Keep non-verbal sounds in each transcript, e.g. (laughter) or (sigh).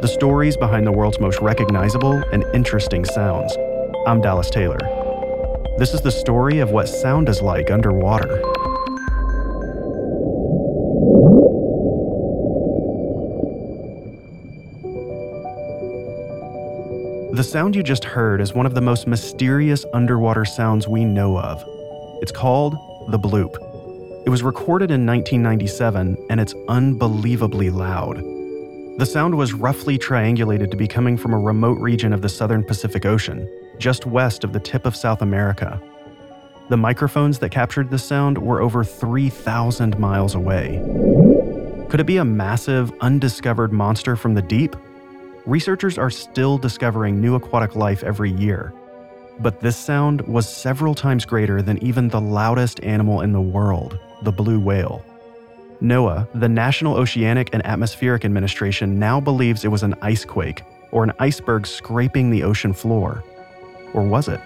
the stories behind the world's most recognizable and interesting sounds. I'm Dallas Taylor. This is the story of what sound is like underwater. The sound you just heard is one of the most mysterious underwater sounds we know of. It's called the bloop. It was recorded in 1997 and it's unbelievably loud. The sound was roughly triangulated to be coming from a remote region of the southern Pacific Ocean, just west of the tip of South America. The microphones that captured the sound were over 3,000 miles away. Could it be a massive, undiscovered monster from the deep? Researchers are still discovering new aquatic life every year. But this sound was several times greater than even the loudest animal in the world, the blue whale. NOAA, the National Oceanic and Atmospheric Administration, now believes it was an ice quake or an iceberg scraping the ocean floor. Or was it?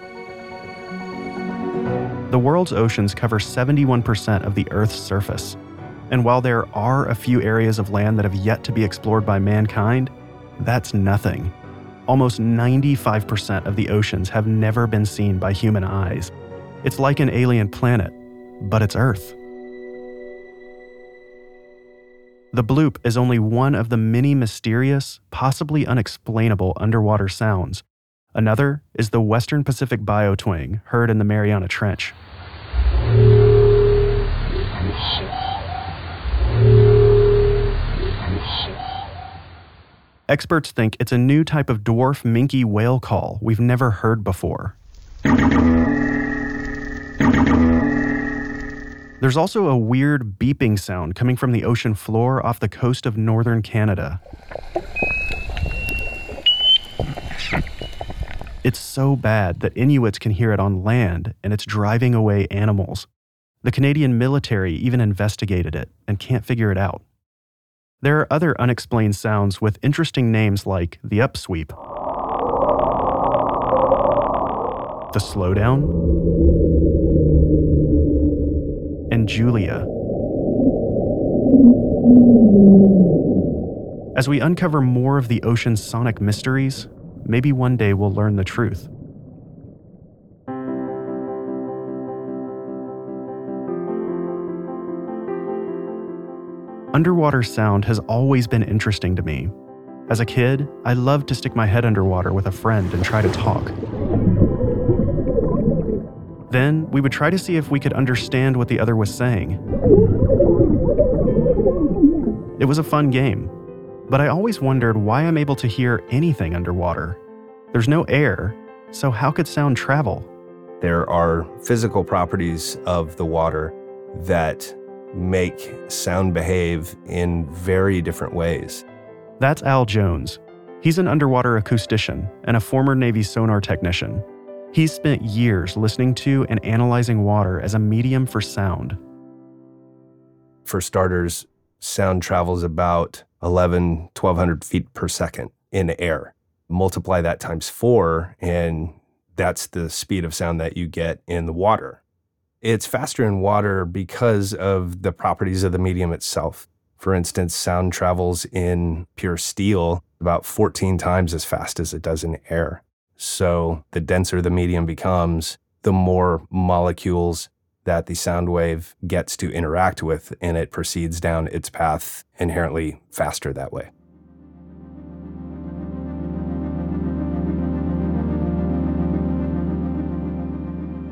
The world's oceans cover 71% of the Earth's surface. And while there are a few areas of land that have yet to be explored by mankind, that's nothing. Almost 95% of the oceans have never been seen by human eyes. It's like an alien planet, but it's Earth. The bloop is only one of the many mysterious, possibly unexplainable underwater sounds. Another is the Western Pacific biotwang heard in the Mariana Trench. Experts think it's a new type of dwarf minke whale call we've never heard before. There's also a weird beeping sound coming from the ocean floor off the coast of northern Canada. It's so bad that Inuits can hear it on land and it's driving away animals. The Canadian military even investigated it and can't figure it out. There are other unexplained sounds with interesting names like the upsweep, the slowdown, Julia. As we uncover more of the ocean's sonic mysteries, maybe one day we'll learn the truth. Underwater sound has always been interesting to me. As a kid, I loved to stick my head underwater with a friend and try to talk. Then, we would try to see if we could understand what the other was saying. It was a fun game, but I always wondered why I'm able to hear anything underwater. There's no air, so how could sound travel? There are physical properties of the water that make sound behave in very different ways. That's Al Jones. He's an underwater acoustician and a former Navy sonar technician. He's spent years listening to and analyzing water as a medium for sound. For starters, sound travels about 11, 1200 feet per second in air. Multiply that times four, and that's the speed of sound that you get in the water. It's faster in water because of the properties of the medium itself. For instance, sound travels in pure steel about 14 times as fast as it does in air. So the denser the medium becomes, the more molecules that the sound wave gets to interact with, and it proceeds down its path inherently faster that way.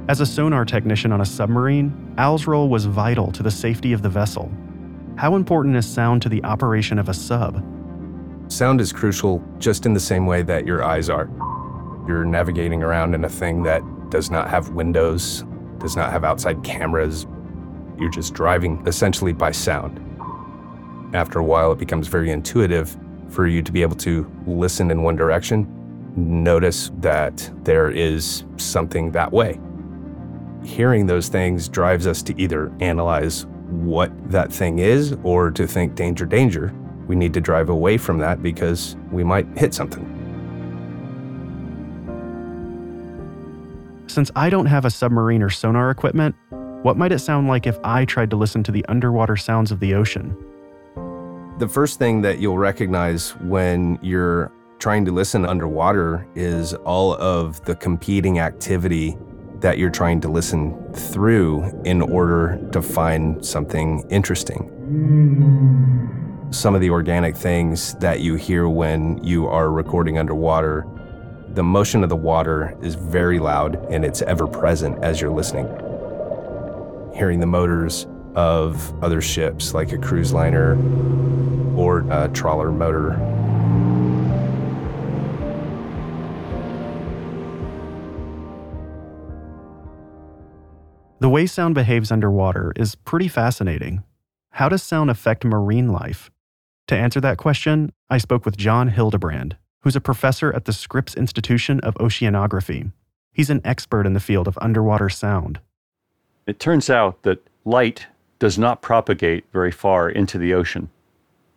As a sonar technician on a submarine, Al's role was vital to the safety of the vessel. How important is sound to the operation of a sub? Sound is crucial just in the same way that your eyes are. You're navigating around in a thing that does not have windows, does not have outside cameras. You're just driving essentially by sound. After a while, it becomes very intuitive for you to be able to listen in one direction notice that there is something that way. Hearing those things drives us to either analyze what that thing is or to think danger, danger. We need to drive away from that because we might hit something. Since I don't have a submarine or sonar equipment, what might it sound like if I tried to listen to the underwater sounds of the ocean? The first thing that you'll recognize when you're trying to listen underwater is all of the competing activity that you're trying to listen through in order to find something interesting. Some of the organic things that you hear when you are recording underwater, the motion of the water is very loud and it's ever present as you're listening. Hearing the motors of other ships like a cruise liner or a trawler motor The way sound behaves underwater is pretty fascinating. How does sound affect marine life? To answer that question, I spoke with John Hildebrand, who's a professor at the Scripps Institution of Oceanography. He's an expert in the field of underwater sound. It turns out that light does not propagate very far into the ocean.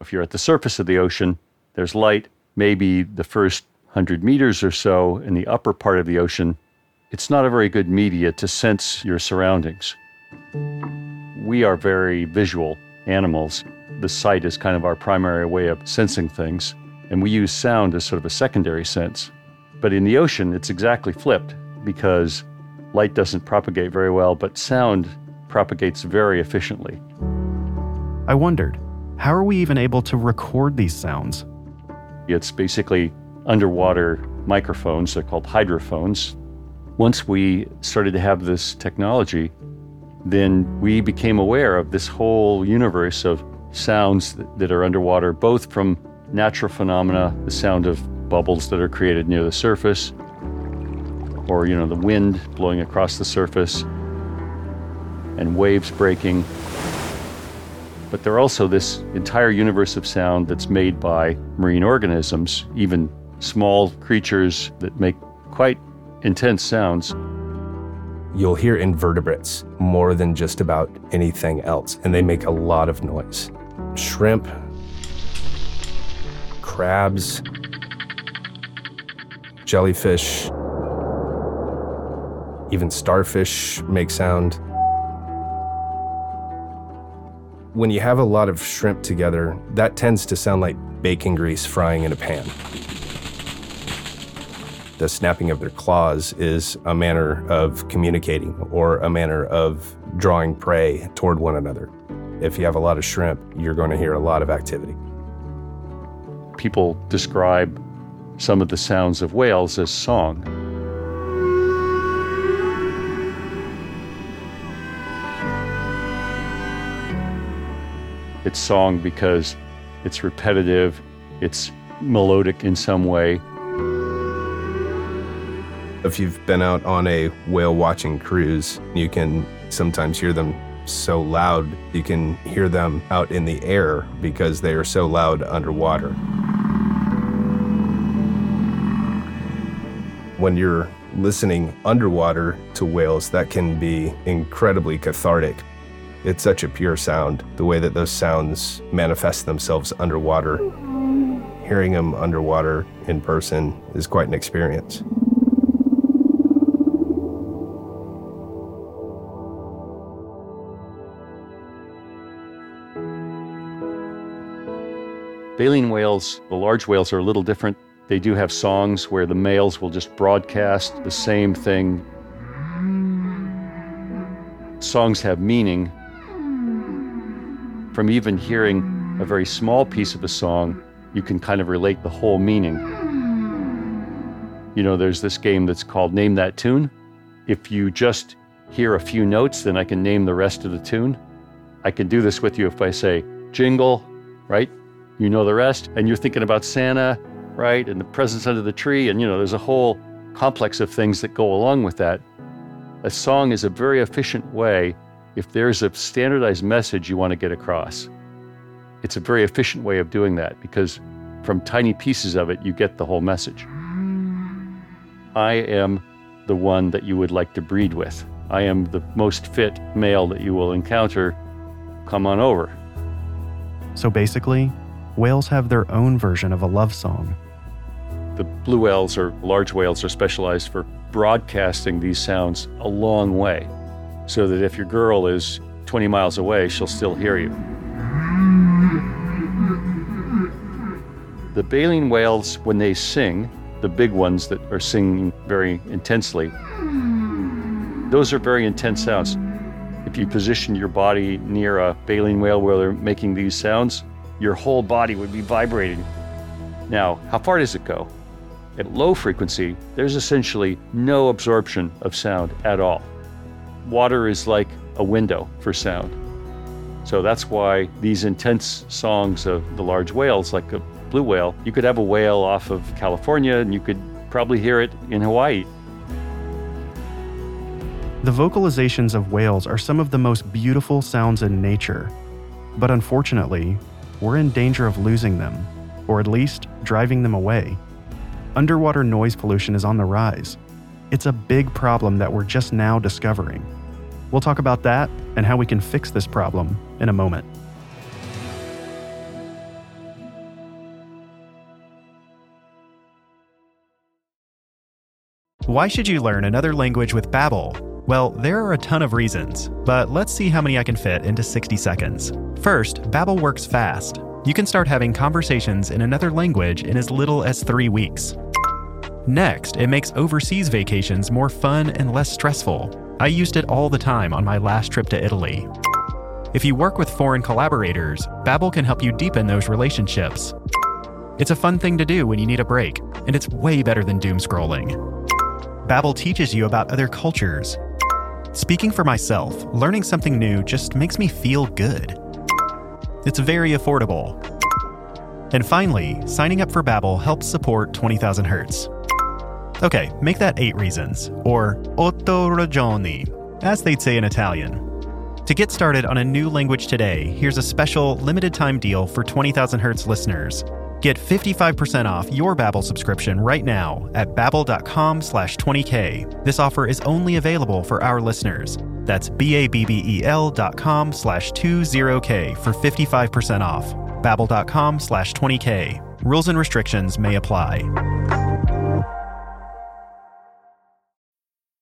If you're at the surface of the ocean, there's light maybe the first 100 meters or so in the upper part of the ocean it's not a very good media to sense your surroundings. We are very visual animals. The sight is kind of our primary way of sensing things, and we use sound as sort of a secondary sense. But in the ocean, it's exactly flipped because light doesn't propagate very well, but sound propagates very efficiently. I wondered, how are we even able to record these sounds? It's basically underwater microphones, they're called hydrophones. Once we started to have this technology, then we became aware of this whole universe of sounds that, are underwater, both from natural phenomena, the sound of bubbles that are created near the surface, or you know the wind blowing across the surface and waves breaking but there are also this entire universe of sound that's made by marine organisms even small creatures that make quite intense sounds. You'll hear invertebrates more than just about anything else, and they make a lot of noise. Shrimp, crabs, jellyfish, even starfish make sound. When you have a lot of shrimp together, that tends to sound like bacon grease frying in a pan. The snapping of their claws is a manner of communicating or a manner of drawing prey toward one another. If you have a lot of shrimp, you're going to hear a lot of activity. People describe some of the sounds of whales as song. It's song because it's repetitive, it's melodic in some way, if you've been out on a whale watching cruise, you can sometimes hear them so loud, you can hear them out in the air because they are so loud underwater. When you're listening underwater to whales, that can be incredibly cathartic. It's such a pure sound, the way that those sounds manifest themselves underwater. Hearing them underwater in person is quite an experience. Baleen whales, the large whales, are a little different. They do have songs where the males will just broadcast the same thing. Songs have meaning. From even hearing a very small piece of a song, you can kind of relate the whole meaning. You know, there's this game that's called Name That Tune. If you just hear a few notes, then I can name the rest of the tune. I can do this with you if I say jingle, right? you know the rest, and you're thinking about Santa, right, and the presence under the tree, and you know, there's a whole complex of things that go along with that. A song is a very efficient way if there's a standardized message you want to get across. It's a very efficient way of doing that because from tiny pieces of it, you get the whole message. I am the one that you would like to breed with. I am the most fit male that you will encounter. Come on over. So basically, whales have their own version of a love song. The blue whales or large whales are specialized for broadcasting these sounds a long way so that if your girl is 20 miles away, she'll still hear you. The baleen whales, when they sing, the big ones that are singing very intensely, those are very intense sounds. If you position your body near a baleen whale where they're making these sounds, your whole body would be vibrating. Now, how far does it go? At low frequency, there's essentially no absorption of sound at all. Water is like a window for sound. So that's why these intense songs of the large whales, like a blue whale, you could have a whale off of California and you could probably hear it in Hawaii. The vocalizations of whales are some of the most beautiful sounds in nature. But unfortunately, we're in danger of losing them, or at least driving them away. Underwater noise pollution is on the rise. It's a big problem that we're just now discovering. We'll talk about that and how we can fix this problem in a moment. Why should you learn another language with Babbel? Well, there are a ton of reasons, but let's see how many I can fit into 60 seconds. First, Babbel works fast. You can start having conversations in another language in as little as 3 weeks. Next, it makes overseas vacations more fun and less stressful. I used it all the time on my last trip to Italy. If you work with foreign collaborators, Babbel can help you deepen those relationships. It's a fun thing to do when you need a break, and it's way better than doom scrolling. Babbel teaches you about other cultures. Speaking for myself, learning something new just makes me feel good. It's very affordable. And finally, signing up for Babbel helps support 20,000 Hertz. Okay, make that 8 reasons, or otto ragioni, as they'd say in Italian. To get started on a new language today, here's a special limited time deal for 20,000 Hertz listeners. Get 55% off your Babbel subscription right now at babbel.com slash 20k. This offer is only available for our listeners. That's B-A-B-B-E-L dot com slash 20k for 55% off. babbel.com slash 20k. Rules and restrictions may apply.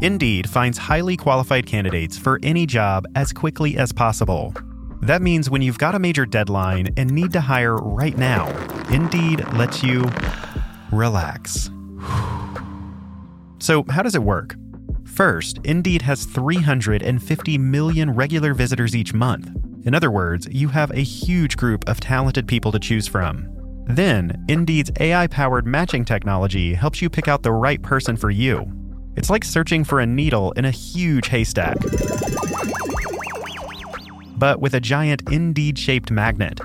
Indeed finds highly qualified candidates for any job as quickly as possible. That means when you've got a major deadline and need to hire right now, Indeed lets you relax. (sighs) So, how does it work? First, Indeed has 350 million regular visitors each month. In other words, you have a huge group of talented people to choose from. Then, Indeed's AI powered matching technology helps you pick out the right person for you. It's like searching for a needle in a huge haystack, but with a giant Indeed shaped magnet.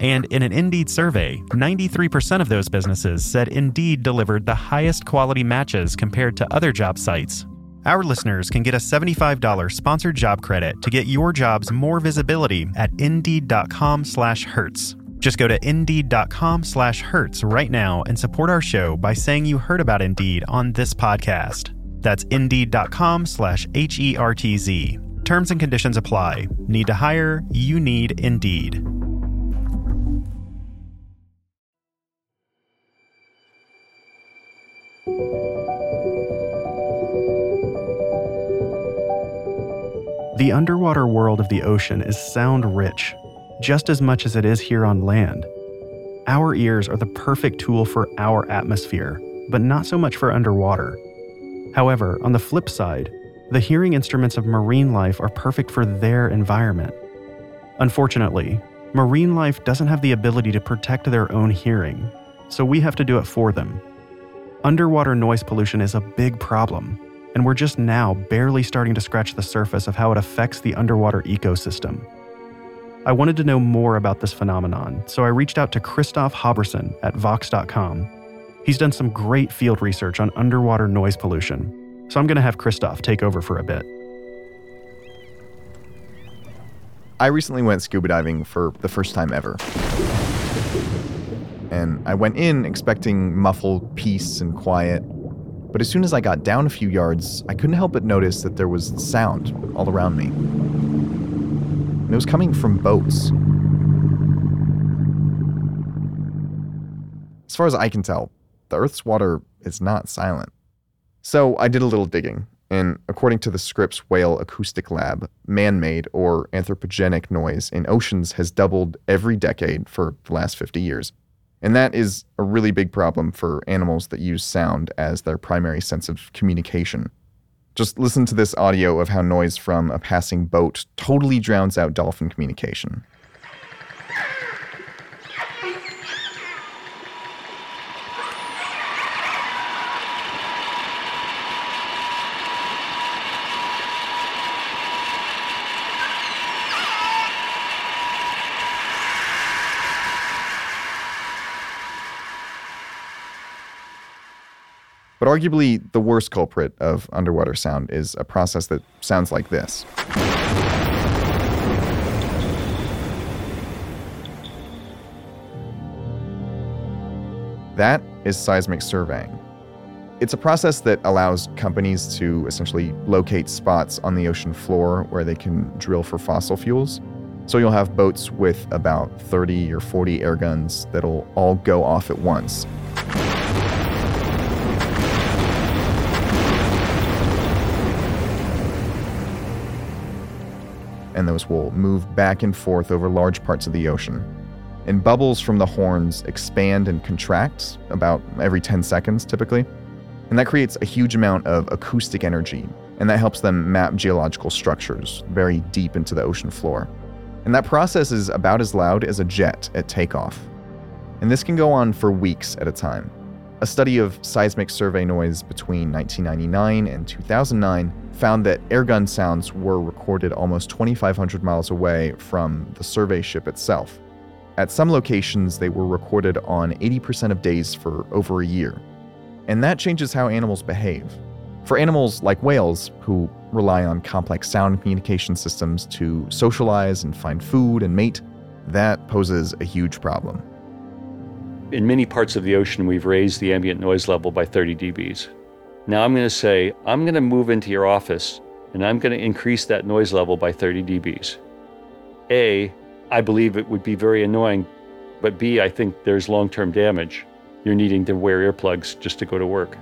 And in an Indeed survey, 93% of those businesses said Indeed delivered the highest quality matches compared to other job sites. Our listeners can get a $75 sponsored job credit to get your jobs more visibility at indeed.com/hertz. Just go to indeed.com slash hertz right now and support our show by saying you heard about Indeed on this podcast. That's indeed.com slash H E R T Z. Terms and conditions apply. Need to hire? You need Indeed. The underwater world of the ocean is sound rich, just as much as it is here on land. Our ears are the perfect tool for our atmosphere, but not so much for underwater. However, on the flip side, the hearing instruments of marine life are perfect for their environment. Unfortunately, marine life doesn't have the ability to protect their own hearing, so we have to do it for them. Underwater noise pollution is a big problem, and we're just now barely starting to scratch the surface of how it affects the underwater ecosystem. I wanted to know more about this phenomenon, so I reached out to Christophe Haubursin at Vox.com. He's done some great field research on underwater noise pollution, so I'm going to have Christophe take over for a bit. I recently went scuba diving for the first time ever. And I went in expecting muffled peace and quiet. But as soon as I got down a few yards, I couldn't help but notice that there was sound all around me. And it was coming from boats. As far as I can tell, the Earth's water is not silent. So I did a little digging and according to the Scripps Whale Acoustic Lab, man made or anthropogenic noise in oceans has doubled every decade for the last 50 years. And that is a really big problem for animals that use sound as their primary sense of communication. Just listen to this audio of how noise from a passing boat totally drowns out dolphin communication. But arguably, the worst culprit of underwater sound is a process that sounds like this. That is seismic surveying. It's a process that allows companies to essentially locate spots on the ocean floor where they can drill for fossil fuels. So you'll have boats with about 30 or 40 air guns that'll all go off at once and those will move back and forth over large parts of the ocean. And bubbles from the horns expand and contract about every 10 seconds typically. And that creates a huge amount of acoustic energy, and that helps them map geological structures very deep into the ocean floor. And that process is about as loud as a jet at takeoff. And this can go on for weeks at a time. A study of seismic survey noise between 1999 and 2009 found that airgun sounds were recorded almost 2,500 miles away from the survey ship itself. At some locations, they were recorded on 80% of days for over a year. And that changes how animals behave. For animals like whales, who rely on complex sound communication systems to socialize and find food and mate, that poses a huge problem. In many parts of the ocean, we've raised the ambient noise level by 30 dBs. Now I'm going to say, I'm going to move into your office and I'm going to increase that noise level by 30 dBs. A, I believe it would be very annoying, but B, I think there's long term damage. You're needing to wear earplugs just to go to work.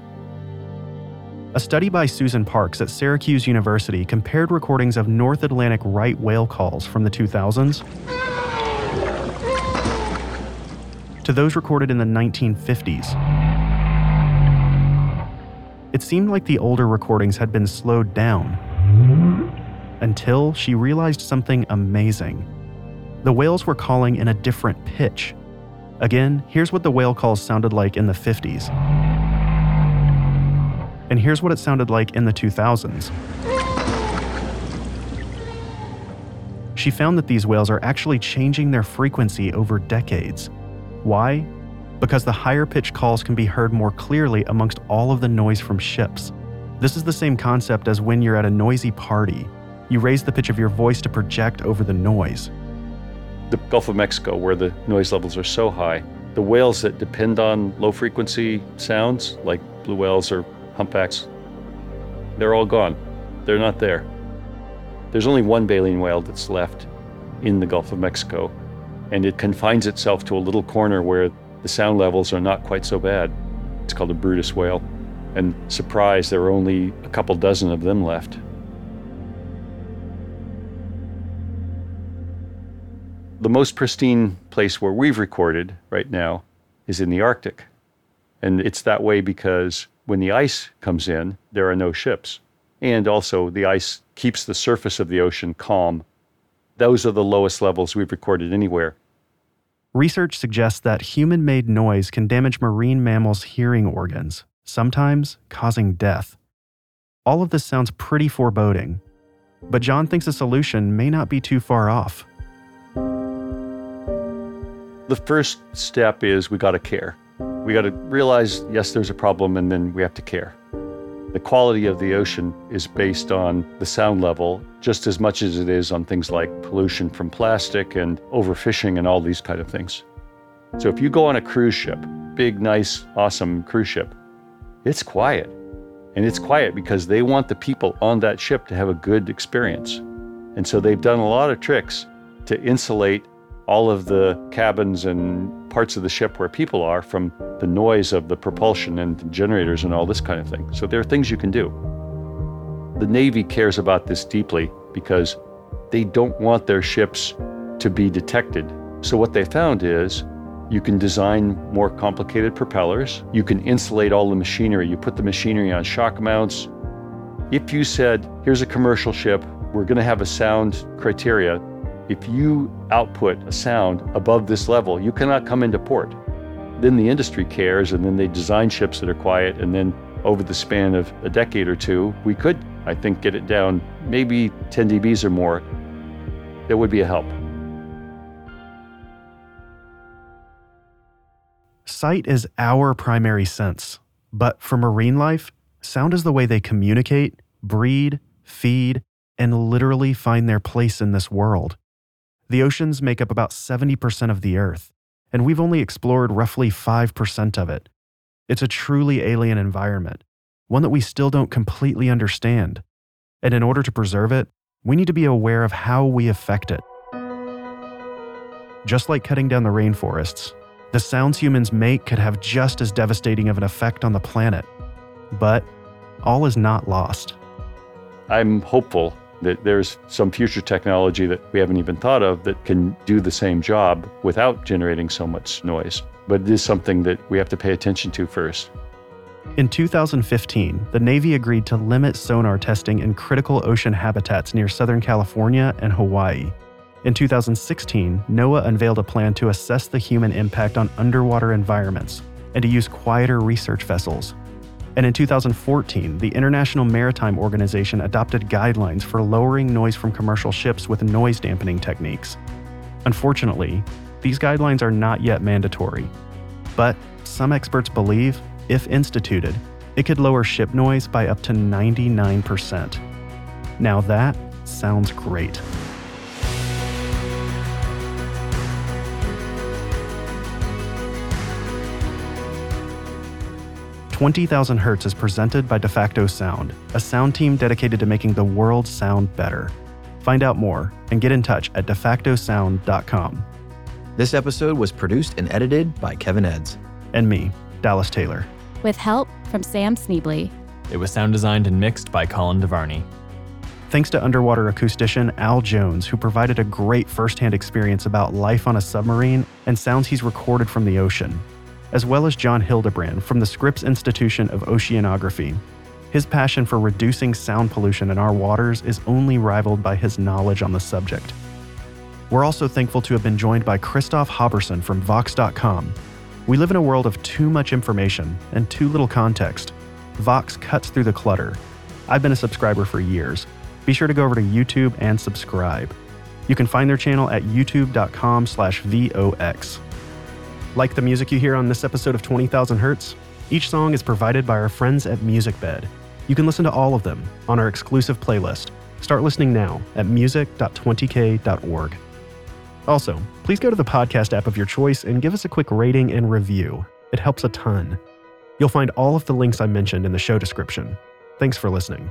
A study by Susan Parks at Syracuse University compared recordings of North Atlantic right whale calls from the 2000s to those recorded in the 1950s. It seemed like the older recordings had been slowed down until she realized something amazing. The whales were calling in a different pitch. Again, here's what the whale calls sounded like in the 50s. And here's what it sounded like in the 2000s. She found that these whales are actually changing their frequency over decades. Why? Because the higher pitch calls can be heard more clearly amongst all of the noise from ships. This is the same concept as when you're at a noisy party. You raise the pitch of your voice to project over the noise. The Gulf of Mexico, where the noise levels are so high, the whales that depend on low frequency sounds, like blue whales or humpbacks, they're all gone. They're not there. There's only one baleen whale that's left in the Gulf of Mexico, and it confines itself to a little corner where the sound levels are not quite so bad. It's called a Bryde's whale. And surprise, there are only a couple dozen of them left. The most pristine place where we've recorded right now is in the Arctic. And it's that way because when the ice comes in, there are no ships. And also, the ice keeps the surface of the ocean calm those are the lowest levels we've recorded anywhere. Research suggests that human made noise can damage marine mammals' hearing organs, sometimes causing death. All of this sounds pretty foreboding, but John thinks a solution may not be too far off. The first step is we got to care. We got to realize, yes, there's a problem, and then we have to care. The quality of the ocean is based on the sound level just as much as it is on things like pollution from plastic and overfishing and all these kind of things. So if you go on a cruise ship, big, nice, awesome cruise ship, it's quiet. And it's quiet because they want the people on that ship to have a good experience. And so they've done a lot of tricks to insulate all of the cabins and parts of the ship where people are from the noise of the propulsion and generators and all this kind of thing. So there are things you can do. The Navy cares about this deeply because they don't want their ships to be detected. So what they found is you can design more complicated propellers. You can insulate all the machinery. You put the machinery on shock mounts. If you said, here's a commercial ship, we're going to have a sound criteria if you output a sound above this level, you cannot come into port. Then the industry cares, and then they design ships that are quiet. And then over the span of a decade or two, we could, I think, get it down maybe 10 dBs or more. That would be a help. Sight is our primary sense, but for marine life, sound is the way they communicate, breed, feed, and literally find their place in this world. The oceans make up about 70% of the Earth, and we've only explored roughly 5% of it. It's a truly alien environment, one that we still don't completely understand. And in order to preserve it, we need to be aware of how we affect it. Just like cutting down the rainforests, the sounds humans make could have just as devastating of an effect on the planet. But all is not lost. I'm hopeful that there's some future technology that we haven't even thought of that can do the same job without generating so much noise. But it is something that we have to pay attention to first. In 2015, the Navy agreed to limit sonar testing in critical ocean habitats near Southern California and Hawaii. In 2016, NOAA unveiled a plan to assess the human impact on underwater environments and to use quieter research vessels and in 2014, the International Maritime Organization adopted guidelines for lowering noise from commercial ships with noise dampening techniques. Unfortunately, these guidelines are not yet mandatory. But some experts believe, if instituted, it could lower ship noise by up to 99%. Now that sounds great. 20,000 Hertz is presented by DeFacto Sound, a sound team dedicated to making the world sound better. Find out more and get in touch at defactosound.com. This episode was produced and edited by Kevin Eds. And me, Dallas Taylor. With help from Sam Sneebly. It was sound designed and mixed by Colin DeVarney. Thanks to underwater acoustician Al Jones, who provided a great firsthand experience about life on a submarine and sounds he's recorded from the ocean as well as John Hildebrand from the Scripps Institution of Oceanography. His passion for reducing sound pollution in our waters is only rivaled by his knowledge on the subject. We're also thankful to have been joined by Christophe Haubursin from Vox.com. We live in a world of too much information and too little context. Vox cuts through the clutter. I've been a subscriber for years. Be sure to go over to YouTube and subscribe. You can find their channel at youtube.com slash VOX. Like the music you hear on this episode of 20,000 Hertz? Each song is provided by our friends at MusicBed. You can listen to all of them on our exclusive playlist. Start listening now at music.20k.org. Also, please go to the podcast app of your choice and give us a quick rating and review. It helps a ton. You'll find all of the links I mentioned in the show description. Thanks for listening.